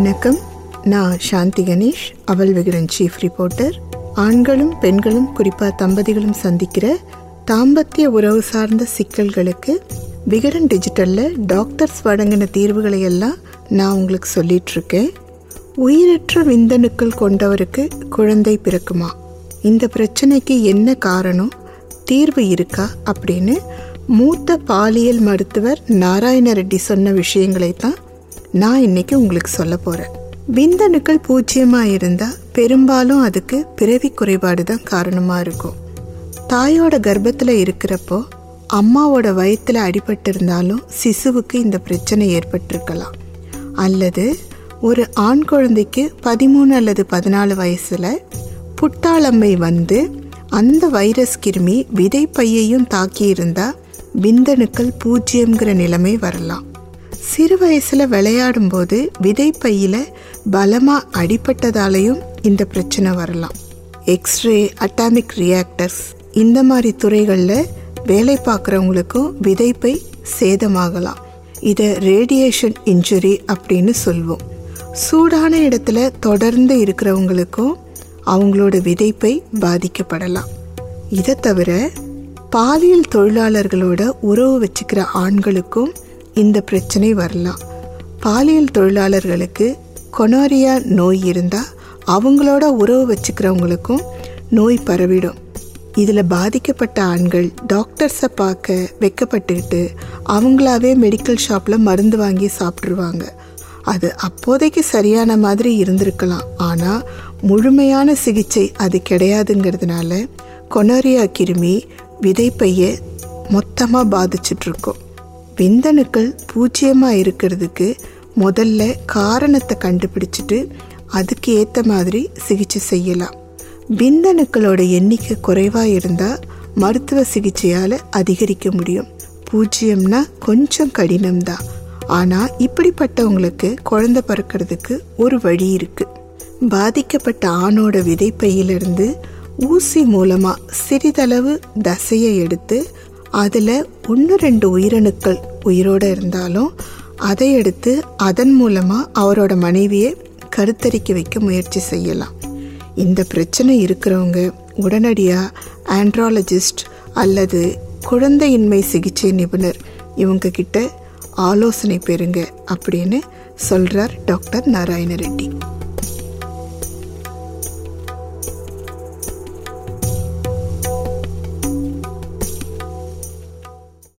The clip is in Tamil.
வணக்கம். நான் சாந்தி கணேஷ் அவல் விகடன் சீஃப் ரிப்போர்ட்டர் ஆண்களும் பெண்களும் குறிப்பாக தம்பதிகளும் சந்திக்கிற தாம்பத்திய உறவு சார்ந்த சிக்கல்களுக்கு விகடன் டிஜிட்டலில் டாக்டர்ஸ் வழங்கின தீர்வுகளை எல்லாம் நான் உங்களுக்கு சொல்லிட்டு இருக்கேன் உயிரற்ற விந்தணுக்கள் கொண்டவருக்கு குழந்தை பிறக்குமா? இந்த பிரச்சனைக்கு என்ன காரணம்? தீர்வு இருக்கா அப்படின்னு மூத்த பாலியல் மருத்துவர் நாராயண ரெட்டி சொன்ன விஷயங்களை தான் நான் இன்னைக்கு உங்களுக்கு சொல்ல போகிறேன் விந்தணுக்கள் பூஜ்ஜியமாக இருந்தால் பெரும்பாலும் அதுக்கு பிறவி குறைபாடு தான் காரணமாக இருக்கும். தாயோட கர்ப்பத்தில் இருக்கிறப்போ அம்மாவோட வயத்தில் அடிபட்டிருந்தாலும் சிசுவுக்கு இந்த பிரச்சனை ஏற்பட்டிருக்கலாம். அல்லது ஒரு ஆண் குழந்தைக்கு பதிமூணு அல்லது பதினாலு வயசில் புட்டாளம்மை வந்து அந்த வைரஸ் கிருமி விதைப்பையையும் தாக்கியிருந்தால் விந்தணுக்கள் பூஜ்ஜியம்ங்கிற நிலைமை வரலாம். சிறு வயசுல விளையாடும் போது விதைப்பையில பலமா அடிபட்டதாலையும் இந்த பிரச்சனை வரலாம். எக்ஸ்ரே அட்டாமிக் ரியாக்டர்ஸ் இந்த மாதிரி துறைகளில் வேலை பார்க்குறவங்களுக்கும் விதைப்பை சேதமாகலாம். இதை ரேடியேஷன் இன்ஜுரி அப்படின்னு சொல்வோம். சூடான இடத்துல தொடர்ந்து இருக்கிறவங்களுக்கும் அவங்களோட விதைப்பை பாதிக்கப்படலாம். இதை தவிர பாலியல் தொழிலாளர்களோட உறவு வச்சுக்கிற ஆண்களுக்கும் இந்த பிரச்சனை வரலாம். பாலியல் தொழிலாளர்களுக்கு கொனோரியா நோய் இருந்தால் அவங்களோட உறவு வச்சுக்கிறவங்களுக்கும் நோய் பரவிடும். இதில் பாதிக்கப்பட்ட ஆண்கள் டாக்டர்ஸை பார்க்க வெக்கப்பட்டுக்கிட்டு அவங்களாவே மெடிக்கல் ஷாப்பில் மருந்து வாங்கி சாப்பிட்ருவாங்க அது அப்போதைக்கு சரியான மாதிரி இருந்திருக்கலாம். ஆனால் முழுமையான சிகிச்சை அது கிடையாதுங்கிறதுனால கொனோரியா கிருமி விதைப்பையை மொத்தமாக பாதிச்சிட்ருக்கோம். விந்தணுக்கள் பூஜ்ஜியமாக இருக்கிறதுக்கு முதல்ல காரணத்தை கண்டுபிடிச்சிட்டு அதுக்கு ஏற்ற மாதிரி சிகிச்சை செய்யலாம். விந்தணுக்களோட எண்ணிக்கை குறைவாக இருந்தால் மருத்துவ சிகிச்சையால் அதிகரிக்க முடியும். பூஜ்ஜியம்னா கொஞ்சம் கடினம்தான் ஆனால் இப்படிப்பட்டவங்களுக்கு குழந்தை பிறக்கிறதுக்கு ஒரு வழி இருக்குது பாதிக்கப்பட்ட ஆணோட விதைப்பையிலிருந்து ஊசி மூலமாக சிறிதளவு தசையை எடுத்து அதில் ஒன்று ரெண்டு உயிரணுக்கள் உயிரோடு இருந்தாலும் அதை எடுத்து அதன் மூலமாக அவரோட மனைவியை கருத்தரிக்க வைக்க முயற்சி செய்யலாம். இந்த பிரச்சனை இருக்கிறவங்க உடனடியாக ஆண்ட்ராலஜிஸ்ட் அல்லது குழந்தையின்மை சிகிச்சை நிபுணர் இவங்க கிட்ட ஆலோசனை பெறுங்க அப்படின்னு சொல்கிறார் டாக்டர் நாராயண ரெட்டி